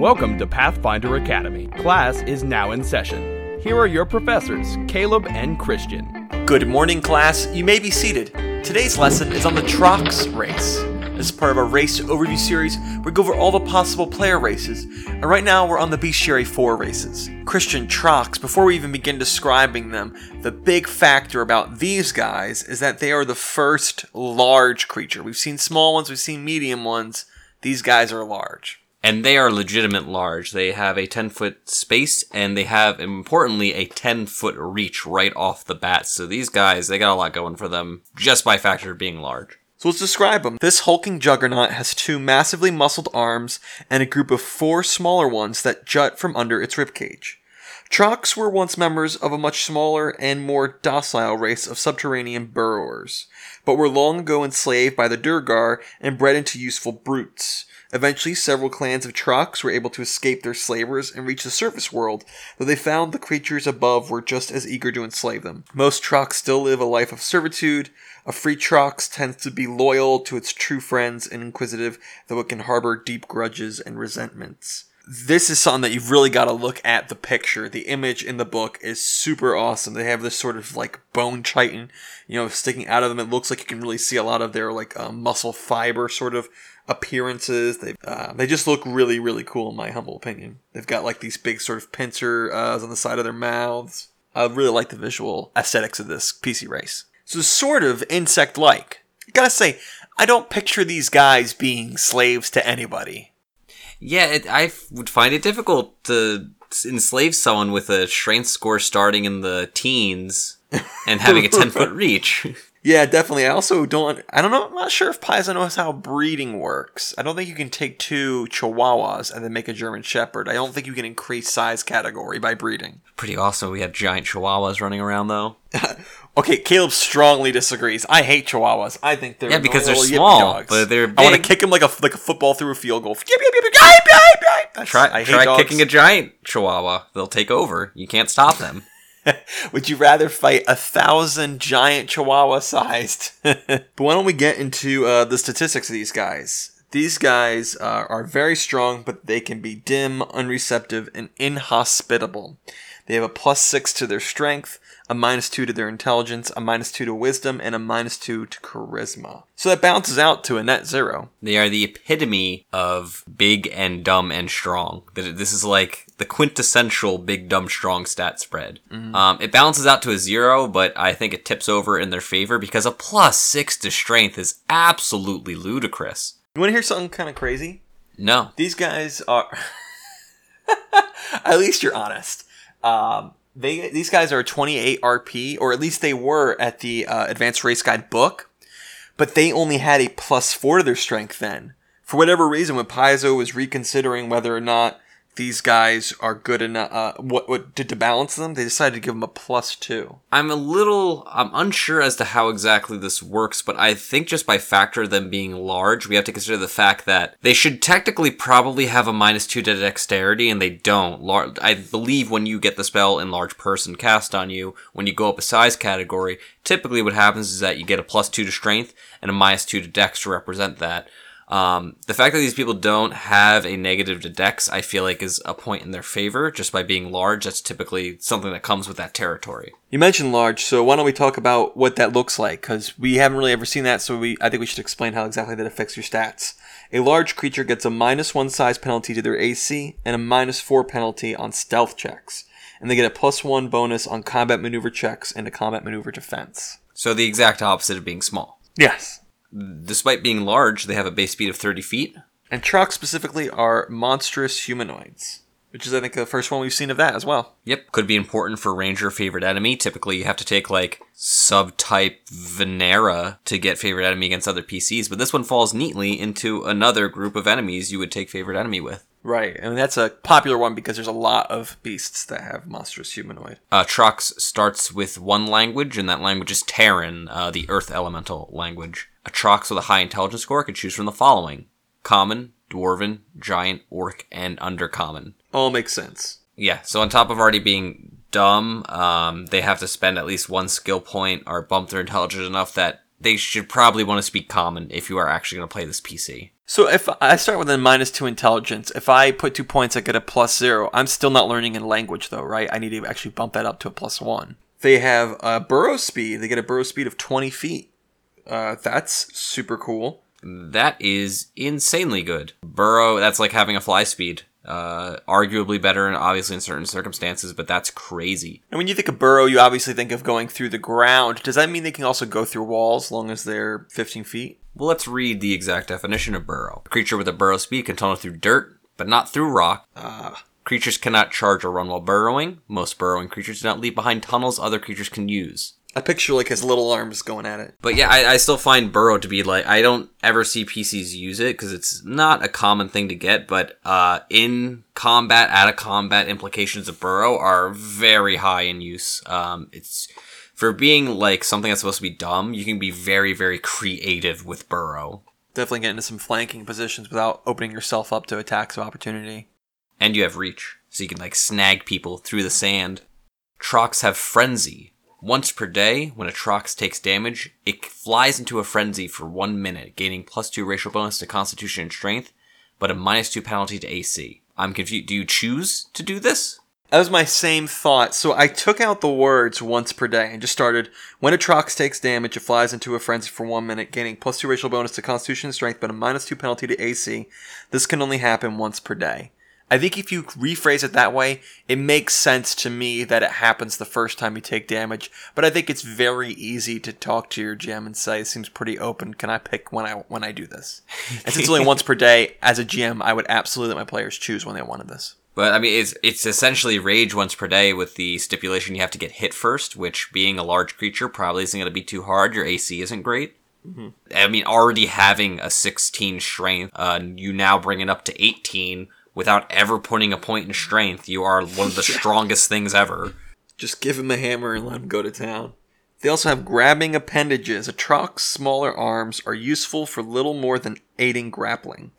Welcome to Pathfinder Academy. Class is now in session. Here are your professors, Caleb and Christian. Good morning, class. You may be seated. Today's lesson is on the Trox race. Is part of our race overview series. We go over all the possible player races, and right now we're on the Bestiary 4 races. Christian Trox, before we even begin describing them, the big factor about these guys is that they are the first large creature. We've seen small ones, we've seen medium ones. These guys are large. And they are legitimate large. They have a 10 foot space and they have, importantly, a 10 foot reach right off the bat. So these guys, they got a lot going for them just by factor of being large. So let's describe them. This hulking juggernaut has two massively muscled arms and a group of four smaller ones that jut from under its ribcage. Trox were once members of a much smaller and more docile race of subterranean burrowers, but were long ago enslaved by the Duergar and bred into useful brutes. Eventually, several clans of Trox were able to escape their slavers and reach the surface world, though they found the creatures above were just as eager to enslave them. Most Trox still live a life of servitude. A free Trox tends to be loyal to its true friends and inquisitive, though it can harbor deep grudges and resentments. This is something that you've really got to look at the picture. The image in the book is super awesome. They have this sort of like bone chitin, you know, sticking out of them. It looks like you can really see a lot of their like uh, muscle fiber sort of appearances. They uh, they just look really really cool in my humble opinion. They've got like these big sort of pincer uh, on the side of their mouths. I really like the visual aesthetics of this PC race. So sort of insect like. Gotta say, I don't picture these guys being slaves to anybody. Yeah, it, I would find it difficult to enslave someone with a strength score starting in the teens and having a 10 foot reach. Yeah, definitely. I also don't. I don't know. I'm not sure if Paizo knows how breeding works. I don't think you can take two Chihuahuas and then make a German Shepherd. I don't think you can increase size category by breeding. Pretty awesome. We had giant chihuahuas running around though. Okay, Caleb strongly disagrees. I hate Chihuahuas. I think they're Yeah, because they're small, dogs. but they're I want to kick them like a like a football through a field goal. That's- Try, I try dogs. kicking a giant chihuahua. They'll take over. You can't stop them. Would you rather fight a thousand giant chihuahua sized? but why don't we get into uh, the statistics of these guys? These guys uh, are very strong, but they can be dim, unreceptive, and inhospitable. They have a plus six to their strength, a minus two to their intelligence, a minus two to wisdom, and a minus two to charisma. So that balances out to a net zero. They are the epitome of big and dumb and strong. This is like the quintessential big, dumb, strong stat spread. Um, it balances out to a zero, but I think it tips over in their favor because a plus six to strength is absolutely ludicrous. You want to hear something kind of crazy? No. These guys are. at least you're honest. Um, they these guys are 28 RP, or at least they were at the uh, Advanced Race Guide book, but they only had a plus four to their strength then. For whatever reason, when Paizo was reconsidering whether or not these guys are good enough, uh, what what did to balance them, they decided to give them a plus two. I'm a little, I'm unsure as to how exactly this works, but I think just by factor of them being large, we have to consider the fact that they should technically probably have a minus two to dexterity, and they don't. Lar- I believe when you get the spell enlarge person cast on you, when you go up a size category, typically what happens is that you get a plus two to strength and a minus two to dex to represent that. Um, the fact that these people don't have a negative to dex, I feel like is a point in their favor just by being large. That's typically something that comes with that territory. You mentioned large, so why don't we talk about what that looks like? Because we haven't really ever seen that, so we I think we should explain how exactly that affects your stats. A large creature gets a minus one size penalty to their AC and a minus four penalty on stealth checks, and they get a plus one bonus on combat maneuver checks and a combat maneuver defense. So the exact opposite of being small. Yes. Despite being large, they have a base speed of 30 feet. And Trox specifically are monstrous humanoids, which is I think the first one we've seen of that as well. Yep, could be important for ranger favorite enemy. Typically, you have to take like subtype Venera to get favorite enemy against other PCs, but this one falls neatly into another group of enemies you would take favorite enemy with. Right, and that's a popular one because there's a lot of beasts that have monstrous humanoid. Uh, Trox starts with one language, and that language is Terran, uh, the Earth Elemental language. A Trox with a high intelligence score could choose from the following Common, Dwarven, Giant, Orc, and Undercommon. All makes sense. Yeah, so on top of already being dumb, um, they have to spend at least one skill point or bump their intelligence enough that they should probably want to speak common if you are actually going to play this PC. So if I start with a minus two intelligence, if I put two points, I get a plus zero. I'm still not learning in language though, right? I need to actually bump that up to a plus one. They have a burrow speed. They get a burrow speed of 20 feet. Uh, that's super cool. That is insanely good. Burrow, that's like having a fly speed. Uh, arguably better, and obviously in certain circumstances, but that's crazy. And when you think of burrow, you obviously think of going through the ground. Does that mean they can also go through walls as long as they're 15 feet? Well, let's read the exact definition of burrow. A creature with a burrow speed can tunnel through dirt, but not through rock. Ah. Creatures cannot charge or run while burrowing. Most burrowing creatures do not leave behind tunnels other creatures can use. I picture like his little arms going at it. But yeah, I, I still find burrow to be like I don't ever see PCs use it because it's not a common thing to get. But uh, in combat, out of combat, implications of burrow are very high in use. Um, it's for being like something that's supposed to be dumb. You can be very very creative with burrow, Definitely get into some flanking positions without opening yourself up to attacks of opportunity. and you have reach, so you can like snag people through the sand. Trox have frenzy. Once per day, when a Trox takes damage, it flies into a frenzy for one minute, gaining plus two racial bonus to Constitution and Strength, but a minus two penalty to AC. I'm confused. Do you choose to do this? That was my same thought. So I took out the words once per day and just started when a Trox takes damage, it flies into a frenzy for one minute, gaining plus two racial bonus to Constitution and Strength, but a minus two penalty to AC. This can only happen once per day. I think if you rephrase it that way, it makes sense to me that it happens the first time you take damage. But I think it's very easy to talk to your GM and say, "It seems pretty open. Can I pick when I when I do this?" And since it's only once per day, as a GM, I would absolutely let my players choose when they wanted this. But I mean, it's it's essentially rage once per day with the stipulation you have to get hit first, which being a large creature probably isn't going to be too hard. Your AC isn't great. I mean, already having a 16 strength, uh, you now bring it up to 18 without ever putting a point in strength. You are one of the strongest things ever. Just give him a hammer and let him go to town. They also have grabbing appendages. A Trox's smaller arms are useful for little more than aiding grappling.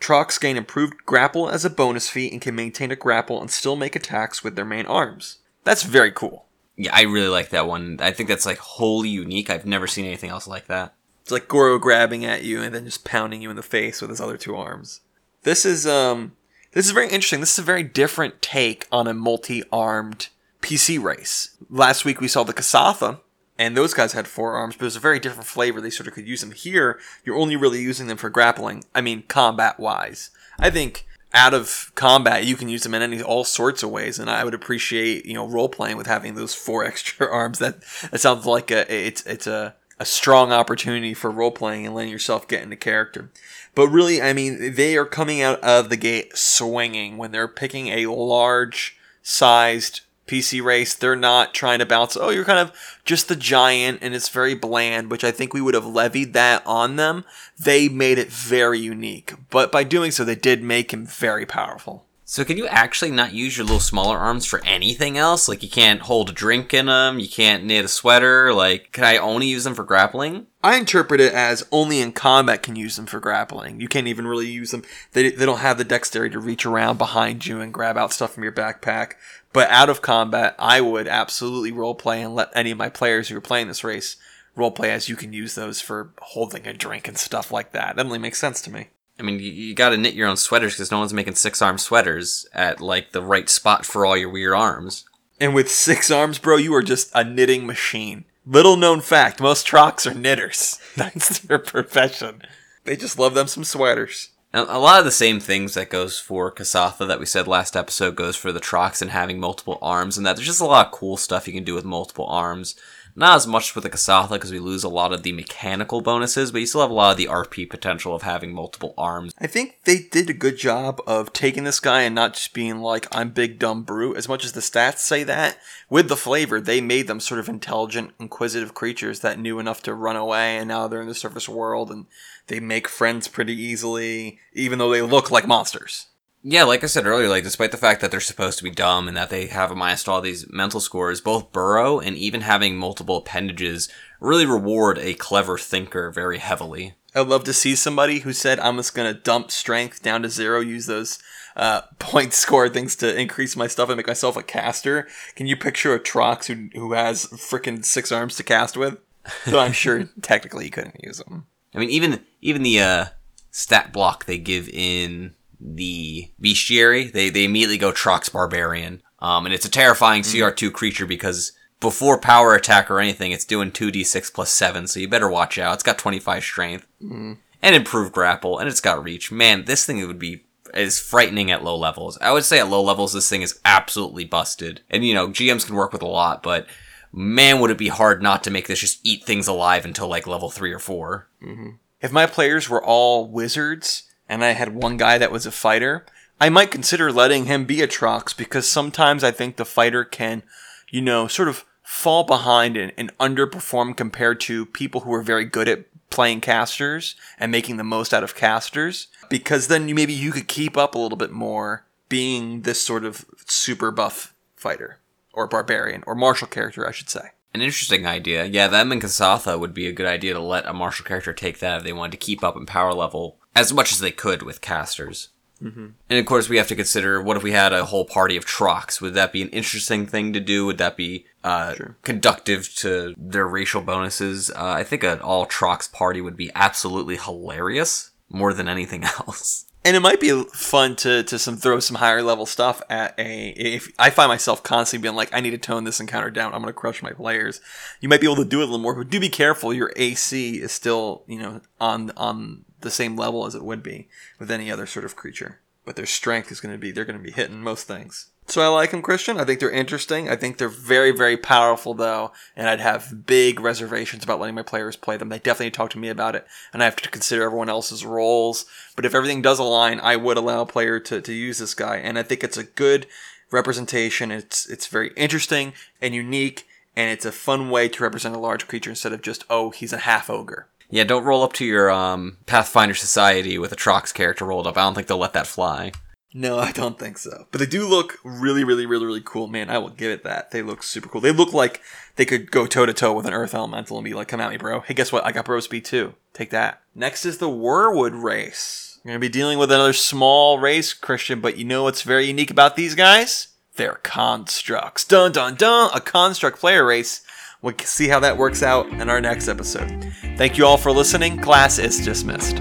Trox gain improved grapple as a bonus feat and can maintain a grapple and still make attacks with their main arms. That's very cool. Yeah, I really like that one. I think that's like wholly unique. I've never seen anything else like that. It's like Goro grabbing at you and then just pounding you in the face with his other two arms. This is um this is very interesting. This is a very different take on a multi-armed PC race. Last week we saw the Kasatha, and those guys had four arms, but it was a very different flavor. They sort of could use them. Here, you're only really using them for grappling. I mean, combat-wise. I think out of combat, you can use them in any all sorts of ways, and I would appreciate you know role playing with having those four extra arms. That that sounds like a it's it's a a strong opportunity for role playing and letting yourself get into character. But really, I mean, they are coming out of the gate swinging when they're picking a large sized PC race. They're not trying to bounce, oh, you're kind of just the giant and it's very bland, which I think we would have levied that on them. They made it very unique. But by doing so, they did make him very powerful. So can you actually not use your little smaller arms for anything else? Like you can't hold a drink in them, you can't knit a sweater. Like, can I only use them for grappling? I interpret it as only in combat can use them for grappling. You can't even really use them. They, they don't have the dexterity to reach around behind you and grab out stuff from your backpack. But out of combat, I would absolutely roleplay and let any of my players who are playing this race roleplay as you can use those for holding a drink and stuff like that. That only makes sense to me. I mean, you, you got to knit your own sweaters because no one's making six arm sweaters at like the right spot for all your weird arms. And with six arms, bro, you are just a knitting machine. Little known fact, most Trox are knitters. That's their profession. They just love them some sweaters. And a lot of the same things that goes for Kasatha that we said last episode goes for the Trox and having multiple arms, and that there's just a lot of cool stuff you can do with multiple arms. Not as much with the Kasatha because we lose a lot of the mechanical bonuses, but you still have a lot of the RP potential of having multiple arms. I think they did a good job of taking this guy and not just being like, I'm big dumb brute. As much as the stats say that, with the flavor, they made them sort of intelligent, inquisitive creatures that knew enough to run away, and now they're in the surface world and they make friends pretty easily, even though they look like monsters. Yeah, like I said earlier, like despite the fact that they're supposed to be dumb and that they have a minus all these mental scores, both Burrow and even having multiple appendages really reward a clever thinker very heavily. I'd love to see somebody who said, I'm just going to dump strength down to zero, use those uh, point score things to increase my stuff and make myself a caster. Can you picture a Trox who, who has freaking six arms to cast with? So I'm sure technically you couldn't use them. I mean, even even the uh, stat block they give in the bestiary, they they immediately go Trox Barbarian, um, and it's a terrifying mm-hmm. CR2 creature because before power attack or anything, it's doing two d6 plus seven, so you better watch out. It's got 25 strength mm-hmm. and improved grapple, and it's got reach. Man, this thing would be is frightening at low levels. I would say at low levels, this thing is absolutely busted, and you know GMs can work with a lot, but man, would it be hard not to make this just eat things alive until like level three or four. Mm-hmm. If my players were all wizards and I had one guy that was a fighter, I might consider letting him be a Trox because sometimes I think the fighter can, you know, sort of fall behind and, and underperform compared to people who are very good at playing casters and making the most out of casters because then you, maybe you could keep up a little bit more being this sort of super buff fighter or barbarian or martial character, I should say. An interesting idea. Yeah, them and Kasatha would be a good idea to let a martial character take that if they wanted to keep up in power level as much as they could with casters. Mm-hmm. And of course, we have to consider what if we had a whole party of Trox? Would that be an interesting thing to do? Would that be uh, conductive to their racial bonuses? Uh, I think an all Trox party would be absolutely hilarious more than anything else. and it might be fun to to some throw some higher level stuff at a if I find myself constantly being like I need to tone this encounter down I'm gonna crush my players you might be able to do it a little more but do be careful your AC is still you know on on the same level as it would be with any other sort of creature but their strength is going to be they're going to be hitting most things so I like them Christian I think they're interesting I think they're very very powerful though and I'd have big reservations about letting my players play them they definitely talk to me about it and I have to consider everyone else's roles but if everything does align, I would allow a player to, to use this guy. And I think it's a good representation. It's it's very interesting and unique, and it's a fun way to represent a large creature instead of just, oh, he's a half ogre. Yeah, don't roll up to your um, Pathfinder Society with a Trox character rolled up. I don't think they'll let that fly. No, I don't think so. But they do look really, really, really, really cool. Man, I will give it that. They look super cool. They look like they could go toe to toe with an Earth Elemental and be like, come at me, bro. Hey, guess what? I got Bro Speed too. Take that. Next is the Wyrwood race. We're going to be dealing with another small race, Christian, but you know what's very unique about these guys? They're constructs. Dun dun dun! A construct player race. We'll see how that works out in our next episode. Thank you all for listening. Class is dismissed.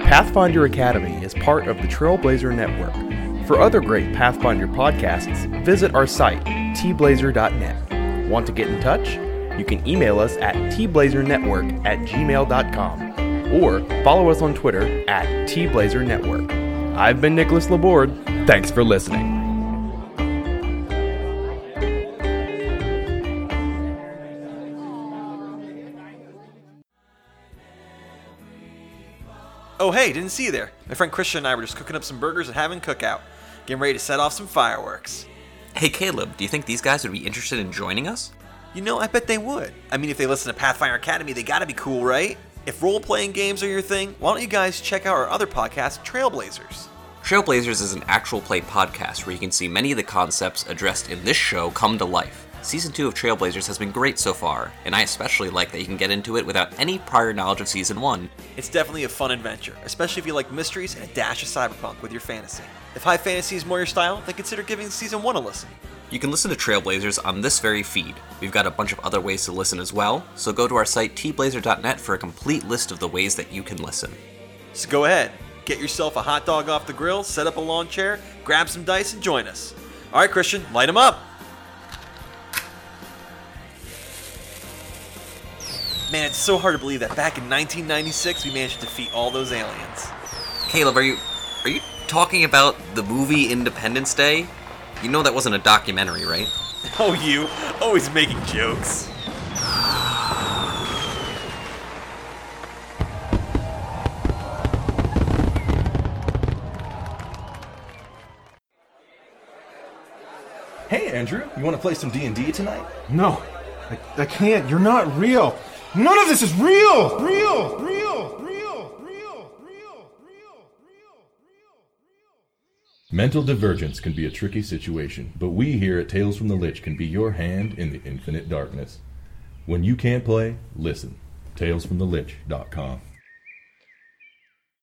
Pathfinder Academy is part of the Trailblazer Network. For other great Pathfinder podcasts, visit our site, tblazer.net. Want to get in touch? You can email us at tblazernetwork at gmail.com or follow us on Twitter at tblazernetwork. I've been Nicholas Laborde. Thanks for listening. Oh, hey, didn't see you there. My friend Christian and I were just cooking up some burgers and having cookout, getting ready to set off some fireworks. Hey, Caleb, do you think these guys would be interested in joining us? You know, I bet they would. I mean, if they listen to Pathfinder Academy, they gotta be cool, right? If role playing games are your thing, why don't you guys check out our other podcast, Trailblazers? Trailblazers is an actual play podcast where you can see many of the concepts addressed in this show come to life. Season 2 of Trailblazers has been great so far, and I especially like that you can get into it without any prior knowledge of Season 1. It's definitely a fun adventure, especially if you like mysteries and a dash of cyberpunk with your fantasy. If high fantasy is more your style, then consider giving Season 1 a listen. You can listen to Trailblazers on this very feed. We've got a bunch of other ways to listen as well, so go to our site tblazer.net for a complete list of the ways that you can listen. So go ahead, get yourself a hot dog off the grill, set up a lawn chair, grab some dice, and join us. All right, Christian, light them up. Man, it's so hard to believe that back in 1996 we managed to defeat all those aliens. Caleb, are you are you talking about the movie Independence Day? You know that wasn't a documentary, right? Oh, you, always making jokes. Hey Andrew, you want to play some D&D tonight? No, I, I can't. You're not real. None of this is real. Real. Real. Real. Real. Real. Real. Real. Real. Real. Mental divergence can be a tricky situation, but we here at Tales from the Lich can be your hand in the infinite darkness. When you can't play, listen. TalesFromTheLich.com.